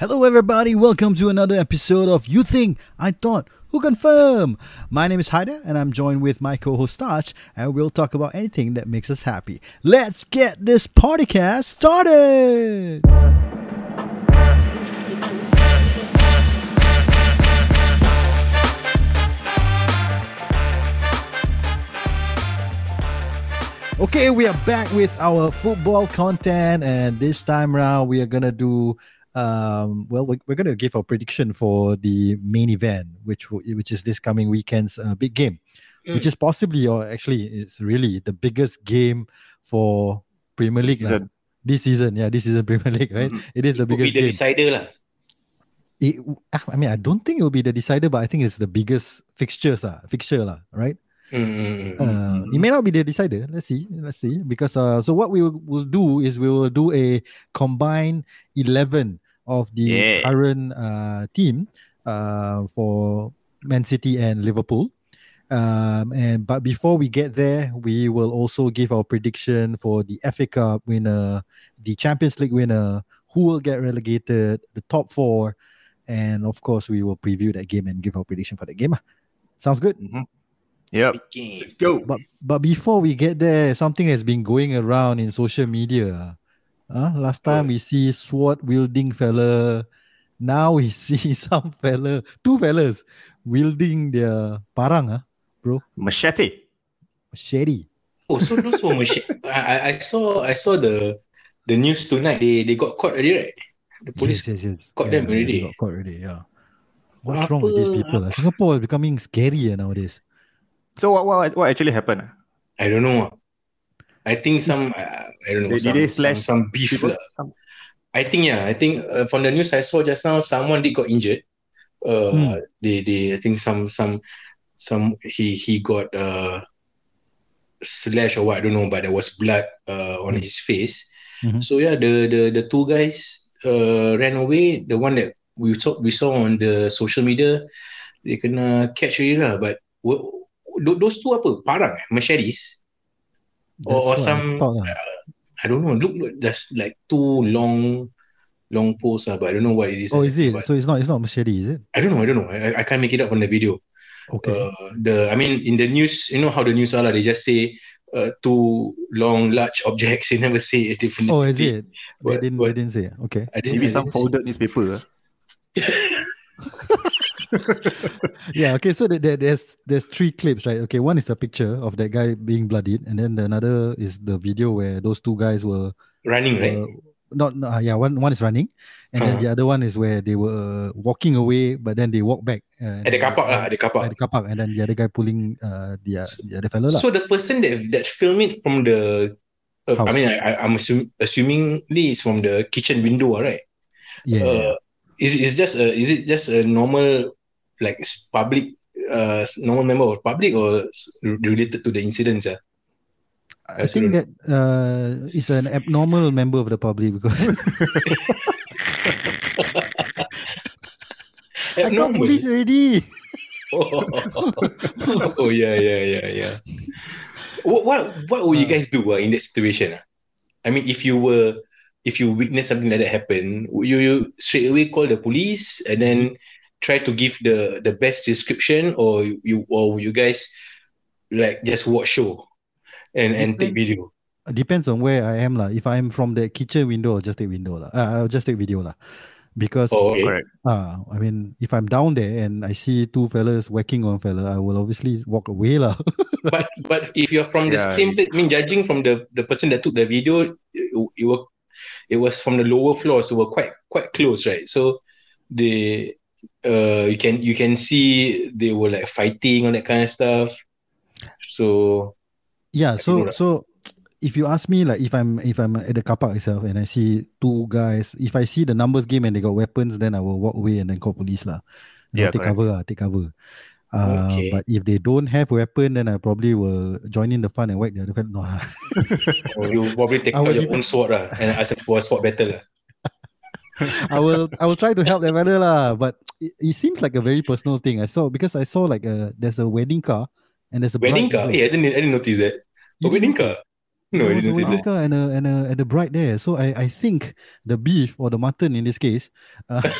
Hello, everybody. Welcome to another episode of You Think I Thought Who Confirm. My name is Haida, and I'm joined with my co-host Taj, and we'll talk about anything that makes us happy. Let's get this podcast started. Okay, we are back with our football content, and this time around we are gonna do um, well, we're, we're going to give our prediction for the main event, which which is this coming weekend's uh, big game, mm. which is possibly or actually it's really the biggest game for Premier League season. this season. Yeah, this season Premier League, right? Mm-hmm. It is the it biggest. Be the game. decider lah. It, ah, I mean, I don't think it will be the decider, but I think it's the biggest fixtures, uh, fixture, lah, right? Mm-hmm. Uh, it may not be the decider. Let's see. Let's see. Because uh, so what we will, will do is we will do a combined eleven of the yeah. current uh, team uh, for Man City and Liverpool. Um, and but before we get there, we will also give our prediction for the FA Cup winner, the Champions League winner, who will get relegated, the top four, and of course we will preview that game and give our prediction for that game. Sounds good. Mm-hmm. Yep. Let's go. But but before we get there, something has been going around in social media. Uh, last time oh. we see sword wielding fella. Now we see some fella, two fellas wielding their parang, huh, bro. Machete. Machete. Oh, so those were machete. I, I saw I saw the the news tonight. They they got caught already, right? The police yes, yes, yes. caught yeah, them already. They got caught already, yeah. What's Apa? wrong with these people? Uh? Singapore is becoming scary uh, nowadays. So what, what what actually happened? I don't know. I think some uh, I don't know. Did, some, did some, some beef lah. Some... I think yeah. I think uh, from the news I saw just now, someone did got injured. Uh, hmm. they they I think some some some he he got uh slash or what I don't know, but there was blood uh on hmm. his face. Mm-hmm. So yeah, the the the two guys uh ran away. The one that we saw we saw on the social media, they kena catch really lah. But those two apa? Parang eh? Machetes or, or some I, uh, I don't know. Look, look, just like two long, long posts, uh, but I don't know what it is. Oh, is it? So it's not. It's not machete, is it? I don't know. I don't know. I, I can't make it up from the video. Okay. Uh, the I mean, in the news, you know how the news are. Like, they just say uh, two long, large objects. They never say it differently. Oh, is it? But, they didn't. But, they didn't say. Okay. I didn't, Maybe I some didn't folded newspaper. yeah. Okay. So there, there's there's three clips, right? Okay. One is a picture of that guy being bloodied, and then the another is the video where those two guys were running, were, right? Not uh, yeah. One one is running, and uh-huh. then the other one is where they were walking away, but then they walk back. Uh, at the car park lah. At the car park. At the car park, and then the other guy pulling uh the uh, the other fellow lah. So the person that that filmed it from the uh, I mean, I, I'm assuming assuming this is from the kitchen window, right? Yeah. Uh, is is just a is it just a normal like public uh normal member of public or related to the incidents uh? I, I think that uh is an abnormal member of the public because I got police already. oh, oh yeah yeah yeah yeah. What what what would you uh. guys do uh, in that situation? Uh? I mean, if you were if you witness something like that happen, would you, you straight away call the police and then try to give the the best description or you or you guys like just watch show and and take video. Depends on where i am lah. If i'm from the kitchen window i'll just take window lah. Uh, i'll just take video lah. Because oh, okay. uh, i mean if i'm down there and i see two fellas whacking on fella i will obviously walk away lah. But but if you're from the yeah. same place i mean judging from the the person that took the video it, was it was from the lower floor so we're quite quite close right? So they uh you can you can see they were like fighting on that kind of stuff. So yeah so so if you ask me like if i'm if i'm at the car park itself and i see two guys if i see the numbers game and they got weapons then i will walk away and then call police lah. Yeah take cover lah take cover. Uh, okay. but if they don't have weapon then i probably will join in the fun and whack the other fellow no oh, you probably take out your own sword lah and ask for a sword battle lah I will I will try to help that fellow lah. But it, it, seems like a very personal thing. I saw because I saw like a there's a wedding car and there's a wedding car. Hey, I didn't I didn't notice that. A wedding car. No, there was a wedding car and a and a and a bride there. So I I think the beef or the mutton in this case. Uh,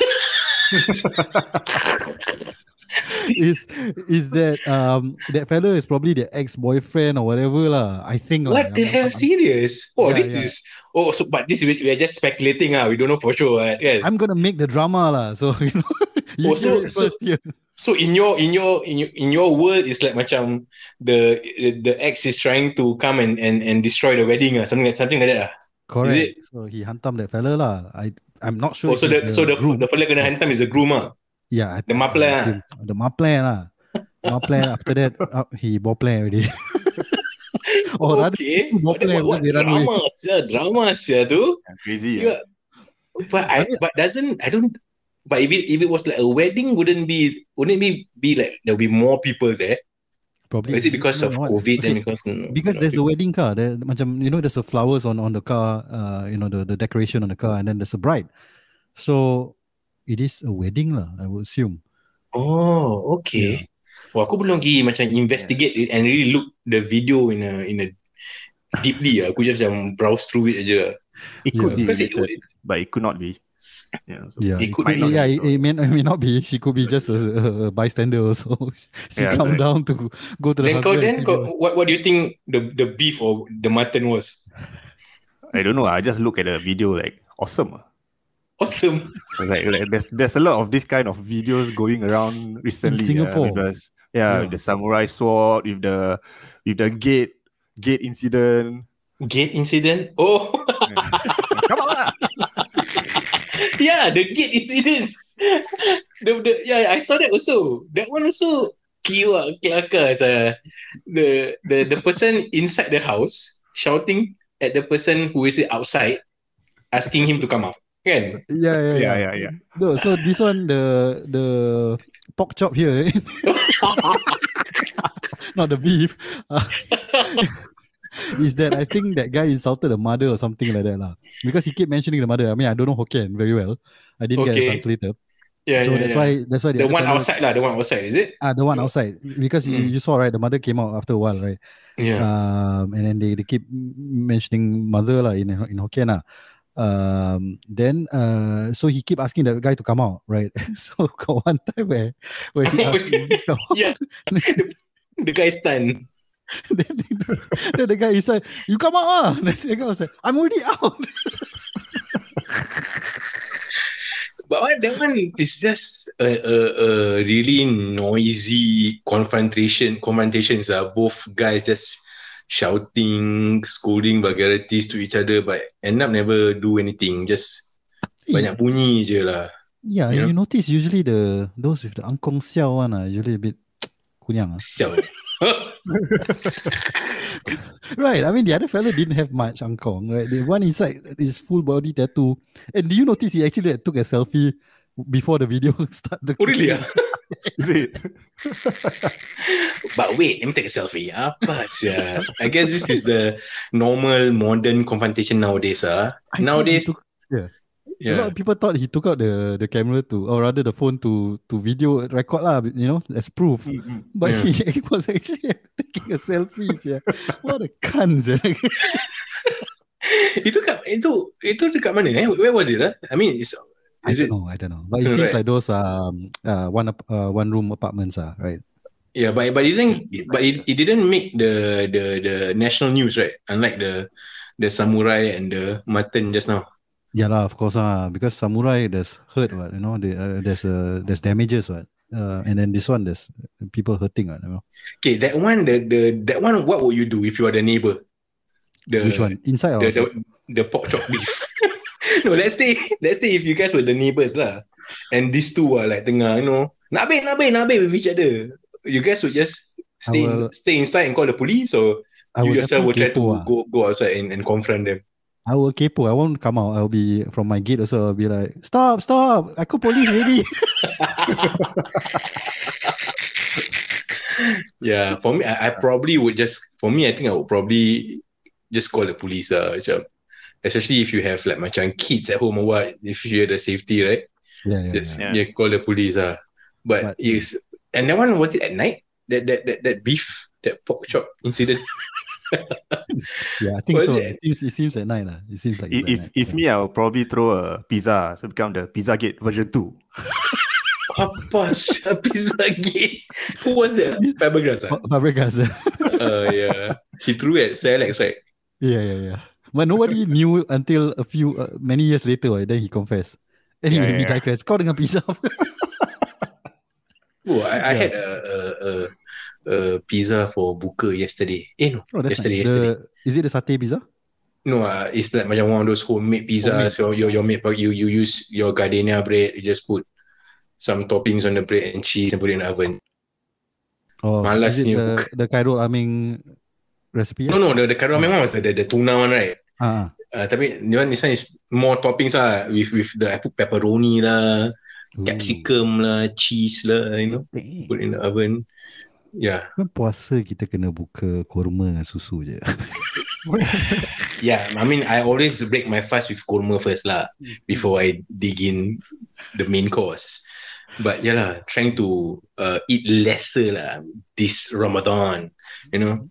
is is that um that fellow is probably the ex-boyfriend or whatever lah. I think. What the I'm- hell? I'm- Serious? Oh, Yeah, this yeah. is. Oh, so but this we we are just speculating. Ah, we don't know for sure. Right? Yeah. I'm gonna make the drama lah. So you know, you Oh, so- so- So in your in your in your in your world, it's like macam the the ex is trying to come and and, and destroy the wedding. or something like something like that. Ah. Correct. So he hantam that fella lah. I I'm not sure. Oh, so if the so the groom. the fella kena hantam is the groom. Ah. yeah I- the I maple lah. assume. The maple lah. Maple after that uh, he bople already. or rather okay. what- What, what, what they run away. drama? Sia, drama sia tu. Crazy. Yeah. But I but doesn't I don't. But if it if it was like a wedding, wouldn't be wouldn't it be be like there'll be more people there? probably Or is it because you of know what? COVID? Okay, Then because because you know, there's a wedding car there macam you know there's a flowers on on the car uh you know the the decoration on the car and then there's a bride so it is a wedding lah i would assume Oh, okay. Wah, aku belum pergi macam investigate it and really look the video in a in a deeply. ah. Aku just macam browse through it aja. It could be Because it, related, but it could not be. Yeah. So yeah It it could could be be, yeah not it, it may, it may not be she could be just a, a bystander also she Yeah, come correct. down to go to the then kau then and kau, what what do you think the the beef or the mutton was? I don't know. I just look at the video like awesome. Awesome. Like, like there's there's a lot of this kind of videos going around recently. ah, Singapore. with the, yeah, Yeah. with the samurai sword, with the with the gate gate incident. Gate incident. Oh, Come on, lah. yeah, the gate incidents. the, the yeah, I saw that also. That one also kiwa kelakar saya. The the the person inside the house shouting at the person who is outside, asking him to come out. Kan? yeah yeah yeah, yeah, yeah, yeah. No, so this one the the pork chop here not the beef uh, is that I think that guy insulted the mother or something like that lah. Because he keep mentioning the mother. I mean, I don't know Hokkien very well. I didn't get a Okay. translator. Yeah, so yeah, that's yeah. why that's why the other one outside lah. The one outside is it? Ah, the one outside. Because you, Mm. you saw right, the mother came out after a while, right? Yeah. Um, and then they, they keep mentioning mother lah in in Hokkien lah. Um, then uh, so he keep asking the guy to come out, right? so got one time where where he asked him to come out, yeah. the guy stunned. then, then the guy inside, you come out ah. Then the guy was like, I'm already out. But what, that one is just a, a, a really noisy confrontation. Confrontations are both guys just shouting, scolding vulgarities to each other, but end up never do anything. Just banyak bunyi je lah. Yeah, You you, notice usually the those with the angkong xiao one are usually a bit kunyang. ah. Siao. Right. I mean, the other fella didn't have much angkong, right? The one inside is full body tattoo. And do you notice he actually took a selfie before the video started? oh really ah? Is it? But wait, let me take a selfie. Apa sia? I guess this is the normal modern confrontation nowadays ah. I he Nowadays, took- A lot of people thought he took out the, the camera to, or rather the phone to to video record lah, you know, as proof. But Yeah. he, he was actually taking a selfie. Yeah. What a cunt. sia. itu kat itu itu dekat mana eh? Where was it ah? I mean, is I is it don't know. I don't know. But it seems like those um uh one uh, one room apartments are right. Yeah, but but it didn't but it, it didn't make the the the national news, right? Unlike the the samurai and the mutton just now. Yeah lah, of course ah. Because samurai there's hurt what you know. They, uh, there's uh, there's damages what. Uh, and then this one there's people hurting what. You know. Okay, that one the the that one what would you do if you are the neighbor? The Which one? Inside or The, outside? the, the pork chop beef. no, let's say let's say if you guys were the neighbors lah, and these two are like tengah you know nabe nabe nabe with each other. You guys would just stay will- stay inside and call the police, or I you yourself will try to ah. go go outside and, and confront them. I will kepo. I won't come out. I'll be from my gate also. I'll be like, stop, stop. I call police already. Yeah, for me, I, I probably would just for me, I think I would probably just call the police. Uh, macam, especially if you have like macam kids at home or what, if you have the safety, right? yeah, yeah, Just yeah. yeah, call the police. Uh. But, But- yes, and that one was it at night? That that that that beef, that pork chop incident. yeah, I think so. It? it? seems it seems at night. Uh. It seems like if if me, I'll probably throw a pizza, so become the Pizza Gate version two. Apa Pizza Gate? Who was that? Fabregas. Uh? Fabregas. uh, yeah. He threw it at Sir Alex, right? Yeah, yeah, yeah. But nobody knew until a few uh, many years later. Right? Then he confessed. Anyway, yeah, yeah. we digress. Kau dengan pizza. oh, I, I had a, a, a, a pizza for buka yesterday. Eh no, oh, yesterday. Nice. yesterday. The, is it the satay pizza? No, uh, it's like macam one of those homemade pizza. Homemade. So you you make you you use your gardenia bread. You just put some toppings on the bread and cheese and put it in the oven. Oh, Malas is it the, the Khairul Aming recipe? No, no, the, the Khairul Aming one was the, the, the tuna one, right? Uh-huh. Uh, tapi this one is more toppings lah with with the I put pepperoni lah, Ooh. capsicum lah, cheese lah, you know, Dang. put in the oven. Yeah. Kan puasa kita kena buka kurma dengan susu je. yeah, I mean I always break my fast with kurma first lah before I dig in the main course. But yeah lah, trying to uh, eat lesser lah this Ramadan, you know.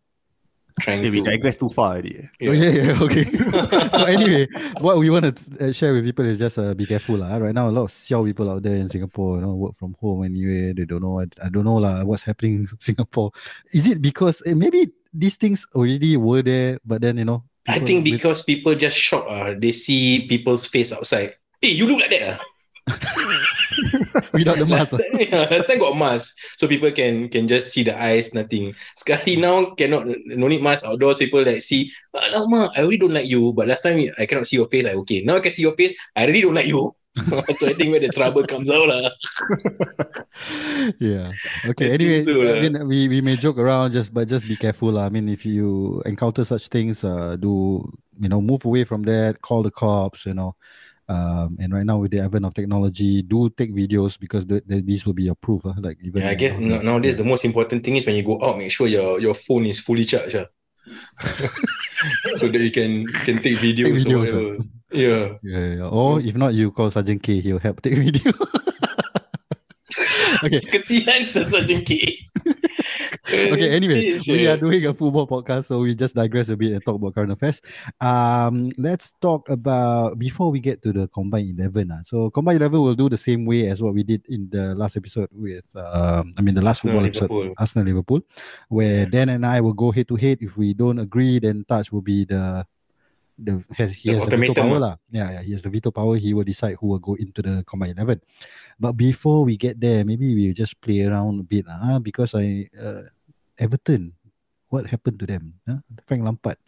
Trying yeah, to... we digress too far already. Yeah. Oh yeah, yeah, okay. so anyway, what we want to uh, share with people is just uh, be careful lah. Right now, a lot of xiao people out there in Singapore, you know, work from home anyway. They don't know. I, I don't know lah what's happening in Singapore. Is it because uh, maybe these things already were there, but then you know? I think because with... people just shock. Uh, they see people's face outside. Hey, you look like that. Uh. Without the mask. Last time, yeah, last time got mask. So people can can just see the eyes, nothing. Sekali now cannot, no need mask outdoors. People like see, Alamak, I really don't like you. But last time I cannot see your face, I okay. Now I can see your face, I really don't like you. so I think where the trouble comes out lah. yeah. Okay. I anyway, so, I mean, we, we may joke around just but just be careful. lah. I mean, if you encounter such things, uh, do you know move away from that, call the cops, you know. Um, and right now with the advent of technology, do take videos because the, the, these will be your proof. Uh, like even yeah, I guess now, nowadays the most important thing is when you go out, make sure your your phone is fully charged. Uh. so that you can can take videos, take videos or uh. yeah. yeah. Yeah, Or if not, you call Sergeant K. He'll help take video. okay. Kesian Sergeant K. okay, anyway, we are doing a football podcast, so we just digress a bit and talk about current affairs. Um, let's talk about before we get to the combined eleven. Uh. So combined eleven will do the same way as what we did in the last episode with, um, I mean, the last Arsenal, football Liverpool. episode, Arsenal Liverpool, where yeah. Dan and I will go head to head. If we don't agree, then Touch will be the the has, he the has the veto power lah. Yeah, yeah, he has the veto power. He will decide who will go into the combined eleven. But before we get there, maybe we'll just play around a bit lah, because I uh, Everton. What happened to them? Huh? Frank Lampard.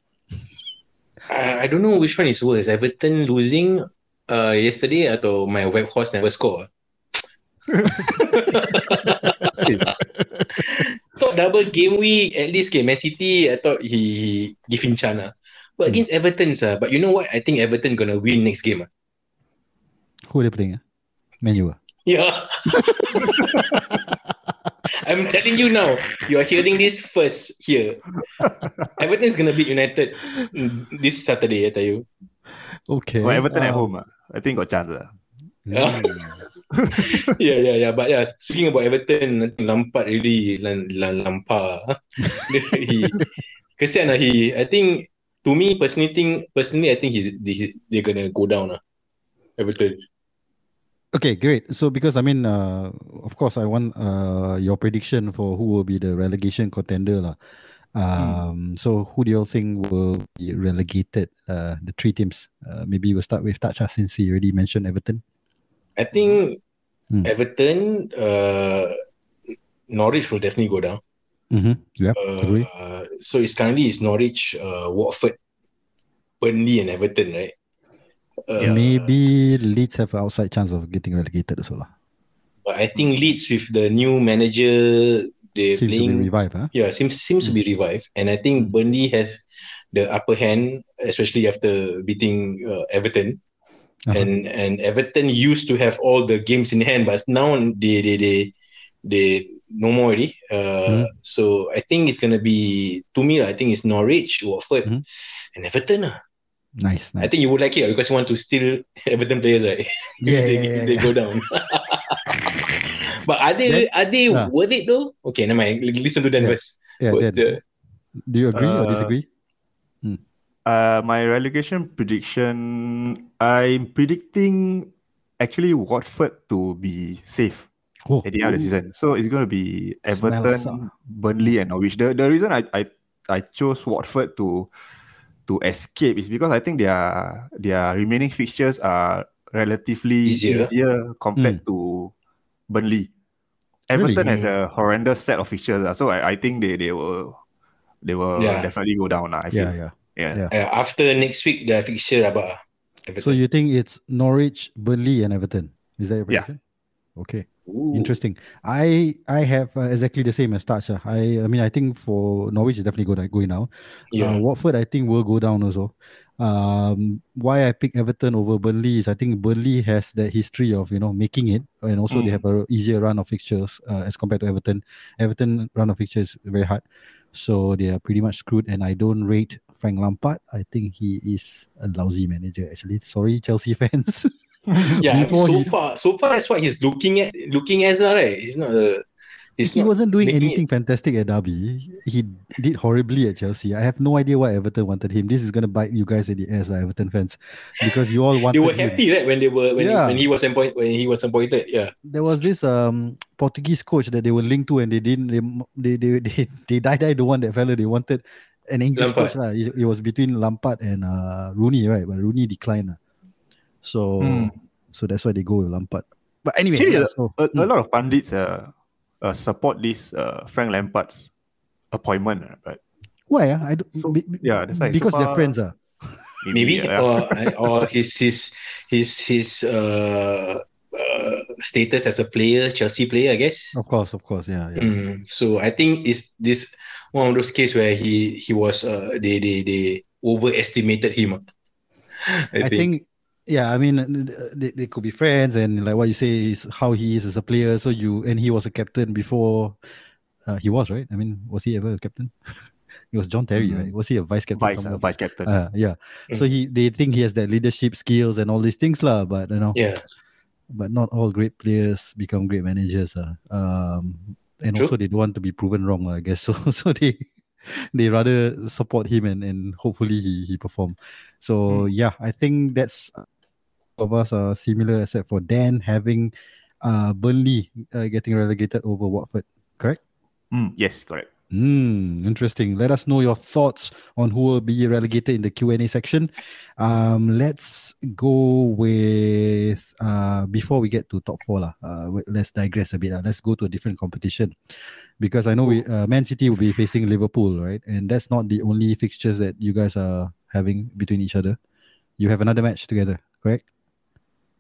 I, I don't know which one is worse. Everton losing uh, yesterday atau my web horse never score. thought double game week at least okay, Man City I thought he give him chance but hmm. against Everton sir. but you know what I think Everton gonna win next game ah. who are they playing ah? Man U ah? yeah I'm telling you now, you are hearing this first here. Everton is gonna beat United this Saturday, I tell you. Okay. Well, Everton uh, at home, uh, I think got chance. Uh. Mm. yeah, yeah, yeah. But yeah, speaking about Everton, I think Lampard really lan, lan, lampar. he, kesian lah he. I think to me personally, think personally, I think he's he, they're gonna go down. Uh, Everton. Okay, great. So because I mean, uh, of course, I want uh, your prediction for who will be the relegation contender, lah. Um, hmm. So who do you think will be relegated? Uh, the three teams. Uh, maybe we'll start with Tacha since he already mentioned Everton. I think hmm. Everton, uh, Norwich will definitely go down. Mm-hmm. Yeah, uh, agree. So it's currently it's Norwich, uh, Watford, Burnley, and Everton, right? Uh, Maybe Leeds have an outside chance of getting relegated as well. But I think Leeds with the new manager, they seems playing, to be revived. Huh? Yeah, seems seems mm. to be hmm. revived, and I think. Burnley has the upper hand, especially after beating uh, Everton. Uh-huh. And and Everton used to have all the games in hand, but now they they they they no more already. Uh, mm. So I think it's gonna be to me. I think it's Norwich, Watford, mm. and Everton. Uh. Nice, nice. I think you would like it because you want to steal Everton players, right? Yeah, they, yeah, yeah, they go down. but are they are they uh, worth it though? Okay, never mind. Listen to them yeah. first. Yeah, the... Do you agree uh, or disagree? Hmm. Uh, my relegation prediction, I'm predicting actually Watford to be safe oh. at the end of the season. So it's going to be Everton, Burnley, and Norwich. The the reason I I, I chose Watford to to escape is because I think their their remaining fixtures are relatively easier, easier compared mm. to Burnley. Everton really? has a horrendous set of fixtures, so I, I think they, they will they will yeah. definitely go down. I feel. Yeah, yeah. Yeah. yeah. Uh, after next week, the fixture about. So you think it's Norwich, Burnley, and Everton? Is that your prediction? Yeah. Okay. Ooh. Interesting. I I have uh, exactly the same as Touch. Uh. I I mean I think for Norwich is definitely go going down. Yeah. Uh, Watford I think will go down also. Um, why I pick Everton over Burnley is I think Burnley has that history of you know making it, and also mm. they have a easier run of fixtures uh, as compared to Everton. Everton run of fixtures very hard, so they are pretty much screwed. And I don't rate Frank Lampard. I think he is a lousy manager. Actually, sorry Chelsea fans. yeah, so he, far, so far that's what he's looking at. Looking as right. He's not a. He's he wasn't doing anything it. fantastic at Derby. He did horribly at Chelsea. I have no idea why Everton wanted him. This is gonna bite you guys in the ass, like Everton fans, because you all wanted. they were happy, him. right, when they were when, yeah. he, when he was appointed. When he was appointed, yeah. There was this um Portuguese coach that they were linked to, and they didn't. They they they they, they died. Die the one that fella they wanted an English Lampard. coach. Uh. It, it, was between Lampard and uh, Rooney, right? But Rooney declined. Uh. So. Mm so that's why they go with Lampard. But anyway, Actually, yeah, so, a, a, mm. lot of pundits uh, uh, support this uh, Frank Lampard's appointment, uh, right? Why? Uh? I don't, so, be, yeah, that's why because so far, they're friends. Uh. Maybe, yeah. or or his his his his uh, uh, status as a player, Chelsea player, I guess. Of course, of course, yeah. yeah. Mm, so I think is this one of those cases where he he was uh, they they they overestimated him. I, I think. think yeah, I mean, they, they could be friends, and like what you say is how he is as a player. So you and he was a captain before. Uh, he was right. I mean, was he ever a captain? it was John Terry, mm-hmm. right? Was he a vice captain? Vice, uh, vice captain. Uh, yeah. Mm-hmm. So he they think he has that leadership skills and all these things, lah. But you know, yeah. But not all great players become great managers, uh. Um, and True. also they don't want to be proven wrong, I guess. So so they they rather support him and and hopefully he he perform. So mm. yeah, I think that's of us are similar, except for Dan having uh, Burnley uh, getting relegated over Watford. Correct? Mm, yes, correct. Hmm, interesting. Let us know your thoughts on who will be relegated in the Q and A section. Um, let's go with uh, before we get to top four lah. Uh, let's digress a bit. Let's go to a different competition because I know we uh, Man City will be facing Liverpool, right? And that's not the only fixtures that you guys are having between each other. You have another match together, correct?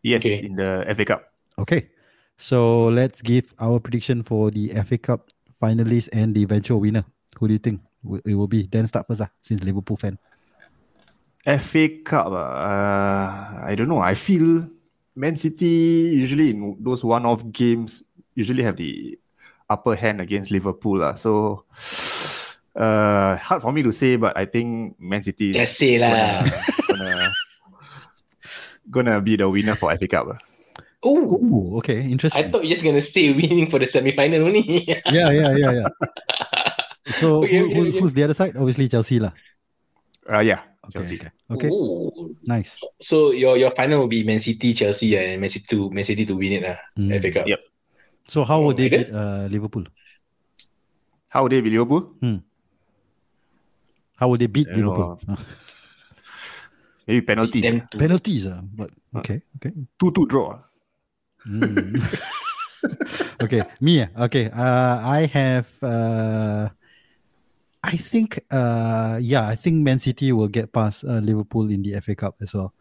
Yes, okay. in the FA Cup. Okay. So let's give our prediction for the FA Cup finalists and the eventual winner. Who do you think it will be? Then start first, uh, since Liverpool fan. FA Cup, uh, I don't know. I feel Man City usually in those one-off games usually have the upper hand against Liverpool. Uh. So uh, hard for me to say, but I think Man City. Just say lah. Gonna, gonna be the winner for FA Cup. Oh, okay, interesting. I thought you're just gonna stay winning for the semi-final only. yeah, yeah, yeah, yeah. So okay, who, okay, okay. who's the other side? Obviously Chelsea lah. Uh, yeah, okay, Chelsea. Okay, okay. Ooh. nice. So your your final will be Man City, Chelsea, and Man City to Man City to win it lah. Mm. FA Cup. Yep. So how would they beat uh, Liverpool? How would they beat Liverpool? Hmm. How would they beat Liverpool? Maybe penalties. Penalties, uh, but okay, okay. Two two draw. Mm. okay, me. Okay, uh, I have. Uh, I think. Uh, yeah, I think Man City will get past uh, Liverpool in the FA Cup as well.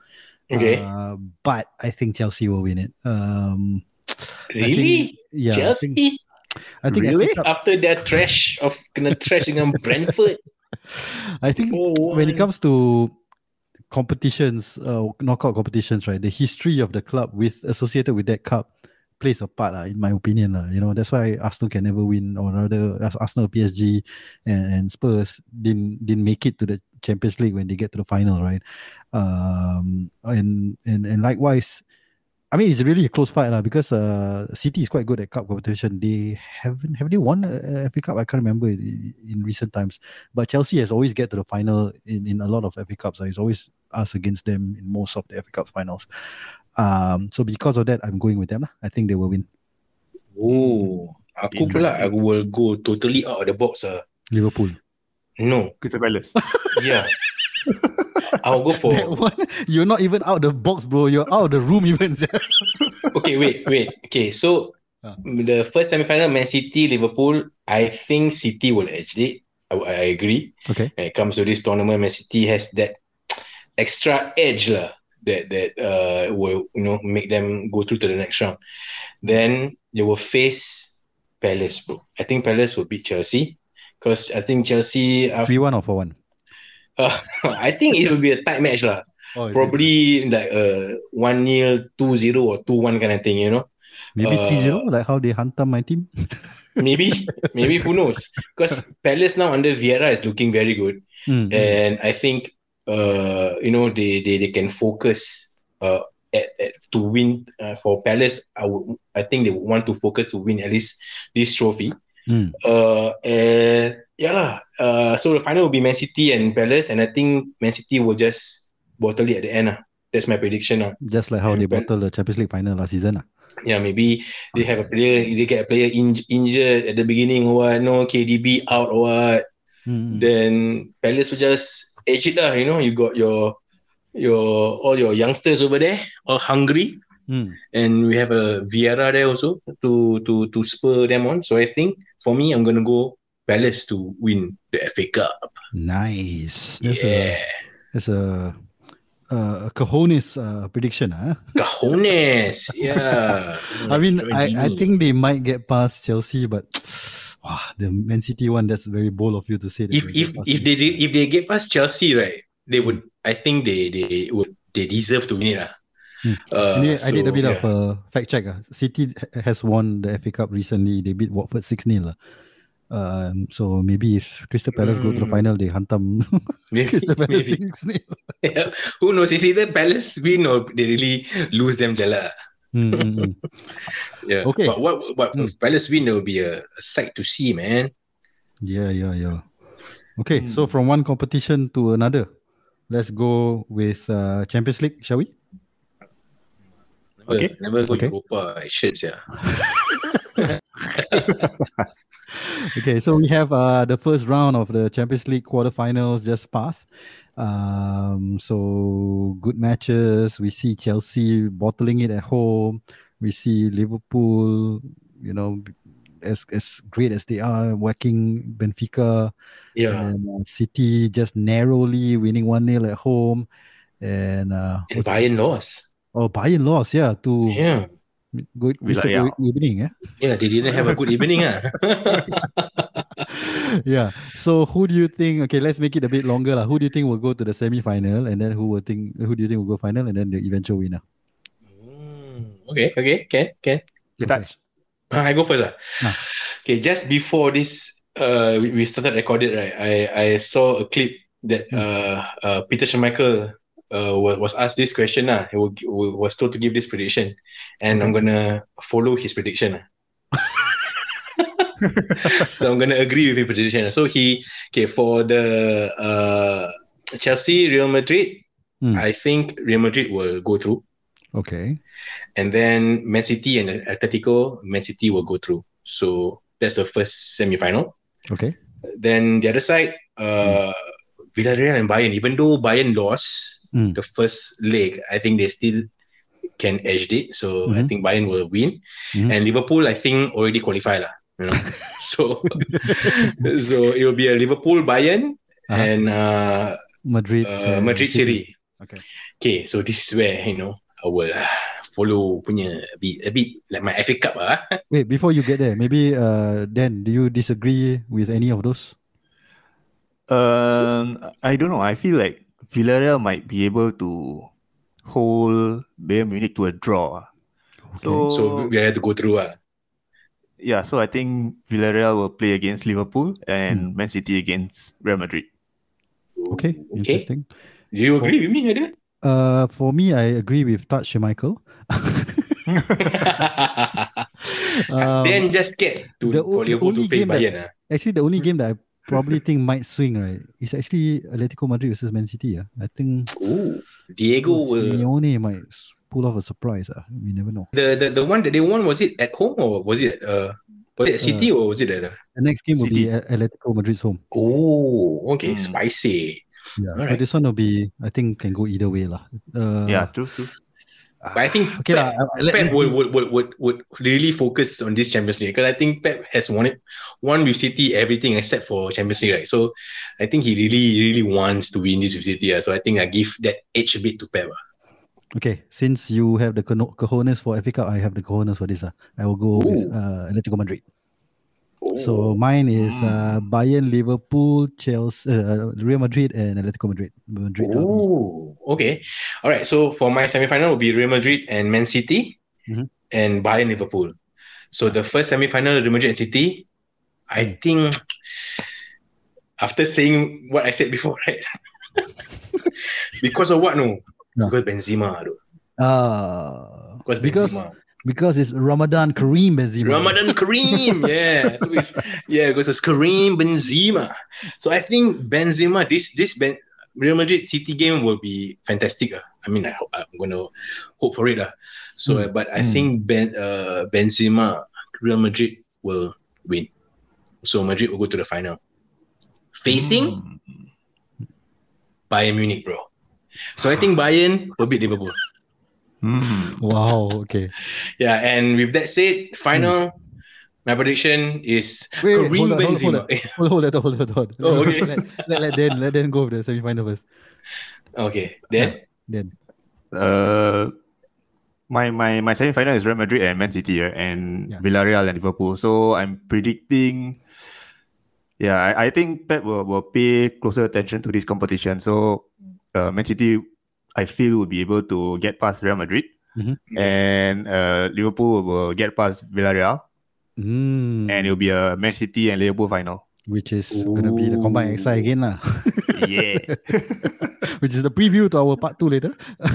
Okay. Uh, but I think Chelsea will win it. Um, really? Think, yeah. Chelsea. I think, I think really after that trash of gonna trashing on Brentford. I think oh, when it comes to competitions, uh, knockout competitions, right? The history of the club with associated with that cup plays a part, uh, in my opinion. Uh, you know, that's why Arsenal can never win, or rather, Arsenal, PSG, and, and Spurs didn't didn't make it to the Champions League when they get to the final, right? Um, and and and likewise, I mean, it's really a close fight lah because uh, City is quite good at cup competition. They haven't have they won a FA Cup? I can't remember in, in recent times. But Chelsea has always get to the final in, in a lot of FA Cups. It's always us against them in most of the FA Cup finals. Um, so because of that, I'm going with them. I think they will win. Oh, aku pula I will go totally out of the box. Uh. Liverpool. No. Crystal Palace. yeah. I'll go for one, you're not even out of the box, bro. You're out of the room even. okay, wait, wait. Okay, so uh. the first semi-final, Man City, Liverpool. I think City will edge it. I, I agree. Okay. When it comes to this tournament, Man City has that extra edge lah, that that uh will you know make them go through to the next round. Then they will face Palace, bro. I think Palace will beat Chelsea because I think Chelsea three one or four one. Uh, I think it will be a tight match lah. Oh, Probably it? like uh, one 0 two zero or two one kind of thing. You know. Maybe uh, three zero, like how they hunter my team. maybe, maybe who knows? Because Palace now under Vieira is looking very good, mm-hmm. and I think uh, you know they they, they can focus uh, at, at, to win uh, for Palace. I would, I think they want to focus to win at least this trophy. Mm. Uh, and yeah lah. Uh, so the final will be Man City and Palace, and I think Man City will just bottle it at the end. Uh. That's my prediction. Uh. Just like how and they bottled the Champions League final last season. Uh. Yeah, maybe they have a player, they get a player in, injured at the beginning or what, no KDB out or what. Mm. Then Palace will just edge it lah. You know, you got your your all your youngsters over there, all hungry. Mm. And we have a Vieira there also to to to spur them on. So I think for me, I'm gonna go Palace to win the FA Cup. Nice. That's yeah. A, that's a uh, Cajones uh, prediction, huh? Cajones, yeah. I mean, I, I think they might get past Chelsea, but wow, the Man City one that's very bold of you to say. That if if if they did, if they get past Chelsea, right, they would. I think they they would they deserve to win it. Uh. Hmm. Uh, anyway, so, I did a bit yeah. of a fact check. Uh. City has won the FA Cup recently. They beat Watford 6 0. Um, so maybe if Crystal Palace mm. go to the hmm. final, they hunt them. maybe, Crystal Palace maybe. yeah. Who knows? Is either Palace win or they really lose them jala. Mm-hmm. yeah. Okay. But what what mm. if Palace win? There will be a, a, sight to see, man. Yeah, yeah, yeah. Okay, mm. so from one competition to another, let's go with uh, Champions League, shall we? Never, okay. Never go okay. Europa. Shit, yeah. okay, so we have uh, the first round of the Champions League quarterfinals just passed. Um, so good matches. We see Chelsea bottling it at home. We see Liverpool, you know, as as great as they are, whacking Benfica. Yeah. And uh, City just narrowly winning 1 0 at home. And, uh, and Bayern lost. Oh, Bayern lost, yeah, to yeah. Good, Mr. Good evening, eh? Yeah, they didn't have a good evening, ah. yeah. So who do you think? Okay, let's make it a bit longer, lah. Who do you think will go to the semi-final, and then who will think? Who do you think will go final, and then the eventual winner? Mm, okay, okay, can, can. You touch. Uh, I go first. Nah. Okay, just before this, uh, we, we started recorded, right? I I saw a clip that hmm. uh, uh Peter Schmeichel uh, was asked this question. Uh, he was told to give this prediction, and I'm gonna follow his prediction. Uh. so I'm gonna agree with his prediction. So he okay for the uh, Chelsea Real Madrid. Mm. I think Real Madrid will go through. Okay. And then Man City and Atletico, Man City will go through. So that's the first semi-final. Okay. Then the other side, uh, mm. Villarreal and Bayern. Even though Bayern lost, mm. the first leg, I think they still can edge it. So mm-hmm. I think Bayern will win. Mm-hmm. And Liverpool, I think, already qualified. lah. You know? so so it will be a Liverpool, Bayern, uh-huh. and uh, Madrid, uh, Madrid City. Okay. Okay, so this is where you know I will uh, follow punya a bit, a bit like my FA Cup ah. Wait, before you get there, maybe uh, then do you disagree with any of those? Um, I don't know. I feel like Villarreal might be able to hold Bayern Munich to a draw. Okay. So, so we have to go through. Uh. Yeah, so I think Villarreal will play against Liverpool and hmm. Man City against Real Madrid. Okay, interesting. Do you agree for, with me, Ada? Uh, for me, I agree with Touch Michael. um, then just get to the, for Liverpool to face Bayern. That, uh. Actually, the only game that I probably think might swing right is actually Atletico Madrid versus Man City. Uh. I think Ooh, Diego will Simeone might pull off a surprise. Uh. We never know. The, the the one that they won was it at home or was it uh was it City uh, or was it at uh, the next game City. will be Atletico Madrid's home. Oh, okay, mm. spicy. Yeah, All so right. this one will be I think can go either way lah. Uh, yeah, true, true. But I think okay, Pep, uh, Pep would, would, would, would, would really focus on this Champions League because I think Pep has won it, won with City everything except for Champions League, right? So I think he really, really wants to win this with City. Uh, so I think I give that edge a bit to Pep. Uh. Okay, since you have the cojones for FA Cup, I have the cojones for this. Uh. I will go Ooh. with uh, Atletico Madrid. So mine is uh, Bayern, Liverpool, Chelsea, uh, Real Madrid, and Atletico Madrid. Madrid. Oh, okay. All right. So for my semi-final will be Real Madrid and Man City, mm-hmm. and Bayern, Liverpool. So the first semi-final, Real Madrid and City. I mm. think after saying what I said before, right? because of what? No. Because Benzema. Ah, because Benzema. Because it's Ramadan Kareem Benzema. Ramadan Kareem, yeah. So it's, yeah, because it's Kareem Benzema. So I think Benzema, this this ben, Real Madrid City game will be fantastic. Uh. I mean, I hope, I'm going to hope for it. Uh. So, mm. but I mm. think ben, uh, Benzema, Real Madrid will win. So Madrid will go to the final. Facing mm. Bayern Munich, bro. So I think Bayern will beat Liverpool. Mm. Wow. Okay. yeah, and with that said, final. Mm. My prediction is wait, Kareem wait, Benzema. Hold on, hold on, hold on, hold on. Oh, okay. let, let, let Dan, let Dan go with the semi-final first. Okay, then. Then. Uh, my my my semi-final is Real Madrid and Man City, right? and yeah. Villarreal and Liverpool. So I'm predicting. Yeah, I, I think Pep will, will pay closer attention to this competition. So, uh, Man City I feel will be able to get past Real Madrid, mm-hmm. and uh, Liverpool will get past Villarreal, mm. and it'll be a Man City and Liverpool final, which is going to be the combined XI again, lah. yeah, which is the preview to our part two later.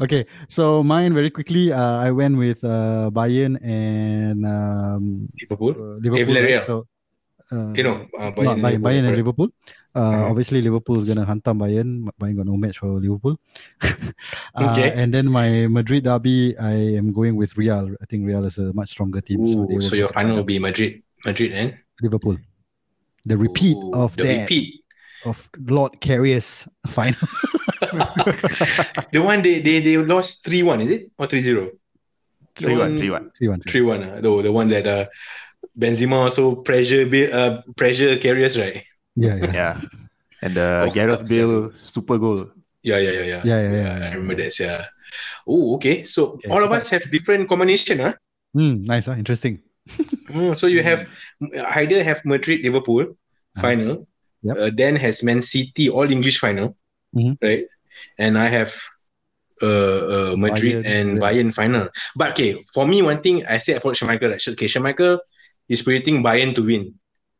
okay, so mine very quickly. Uh, I went with uh, Bayern and um, Liverpool. Uh, Liverpool. Hey, so, uh, you know, uh, Bayern, Bayern, Bayern and Liverpool. Uh, Obviously, Liverpool is gonna hantam Bayern. Bayern got no match for Liverpool. uh, okay. And then my Madrid derby, I am going with Real. I think Real is a much stronger team. Ooh, so, so your final will be Madrid, Madrid, and Liverpool. The repeat Ooh, of the that repeat. of Loris Karius final. the one they they they lost three one, is it or three zero? Three one, three one, three one, three one. Uh, the the one that uh, Benzema also pressure uh pressure Karius, right? Yeah, yeah. yeah. And the oh, Gareth Bale super goal. Yeah, yeah, yeah, yeah. Yeah, yeah, yeah. I remember that. Yeah. Oh, okay. So okay. all of us have different combination, huh? Mm, nice, huh? Interesting. mm, so you have either have Madrid Liverpool uh-huh. final, yep. uh, then has Man City all English final, mm-hmm. right? And I have uh, uh Madrid Bayern, and yeah. Bayern final. But okay, for me, one thing I said about Schmeichel, right? Okay, Schmeichel is predicting Bayern to win.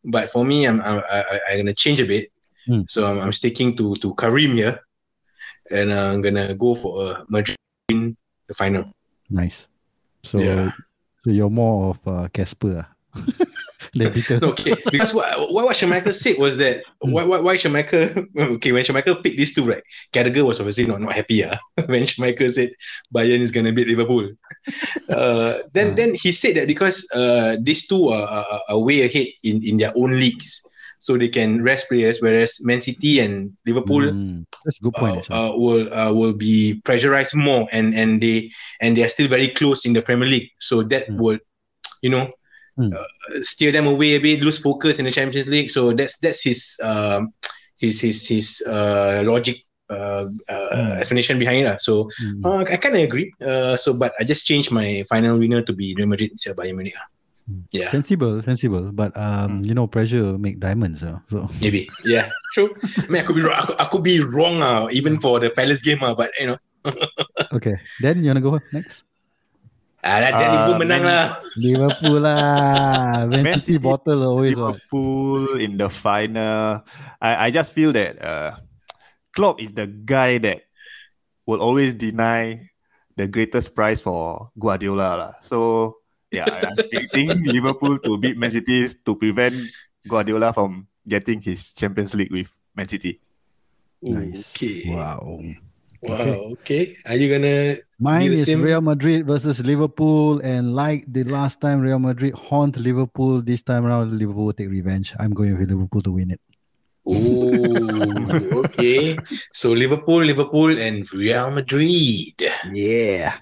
But for me, I'm I, I, I'm gonna change a bit. Mm. So I'm, I'm sticking to to Kareem here, and I'm gonna go for a Madrid in the final. Nice. So yeah. so you're more of uh, Casper. Uh. okay, because what what, what Schmeichel said was that mm. why why why Schmeichel okay when Schmeichel picked these two right, Carragher was obviously not not happy uh, when Schmeichel said Bayern is gonna beat Liverpool. uh, then uh. then he said that because uh, these two are, are, are way ahead in, in their own leagues, so they can rest players, whereas Man City and Liverpool mm, that's a good point. Uh, uh, will uh, will be pressurized more, and and they and they are still very close in the Premier League, so that mm. would you know mm. uh, steer them away a bit, lose focus in the Champions League. So that's that's his um, his his his uh, logic uh, uh, mm. explanation behind it. So mm. uh, I kind of agree. Uh, so but I just changed my final winner to be Real Madrid instead of Bayern Munich. Hmm. Yeah, sensible, sensible. But um, you know, pressure make diamonds. Uh, so maybe, yeah, true. I mean, I could be, I could, I could be wrong. Uh, even for the Palace game. Uh, but you know. okay, then you wanna go next? Ah, dah uh, Liverpool menang lah. Liverpool lah. Man, Man City, City bottle always. Liverpool what. in the final. I I just feel that uh, Klopp is the guy that will always deny the greatest prize for Guardiola. La. So yeah, I'm predicting Liverpool to beat Man City to prevent Guardiola from getting his Champions League with Man City. Nice. Okay. Wow. Wow. Okay. okay. Are you gonna? Mine is same? Real Madrid versus Liverpool, and like the last time, Real Madrid haunt Liverpool. This time around, Liverpool will take revenge. I'm going with Liverpool to win it. Oh, okay. So Liverpool, Liverpool, and Real Madrid. Yeah.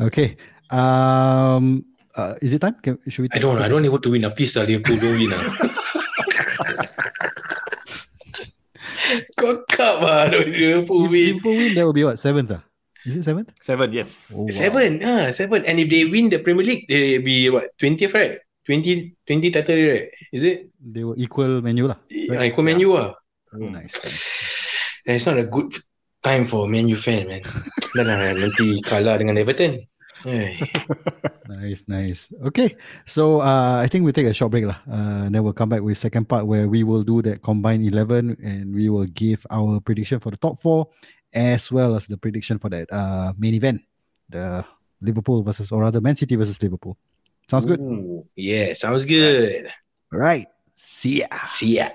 Okay. Um. Uh, is it time? Can, should we? I don't. I don't need to win. a piece. Liverpool don't win. ah Liverpool win. Liverpool win, that will be what? Seventh ah? Is it seventh? Seven, yes. Oh, wow. Seven, ah, seven. And if they win the Premier League, they be what? 20th, right? 20, 20 title, right? Is it? They were equal menu lah. Right? equal yeah. menu ah. Oh, nice. It's not a good time for menu fan, man. Dah lah, nanti kalah dengan Everton. nice, nice. Okay, so uh, I think we take a short break lah. Uh, then we'll come back with second part where we will do that combined eleven and we will give our prediction for the top four as well as the prediction for that uh, main event, the Liverpool versus or rather Man City versus Liverpool. Sounds good. Ooh, yeah, sounds good. All right. See ya. See ya.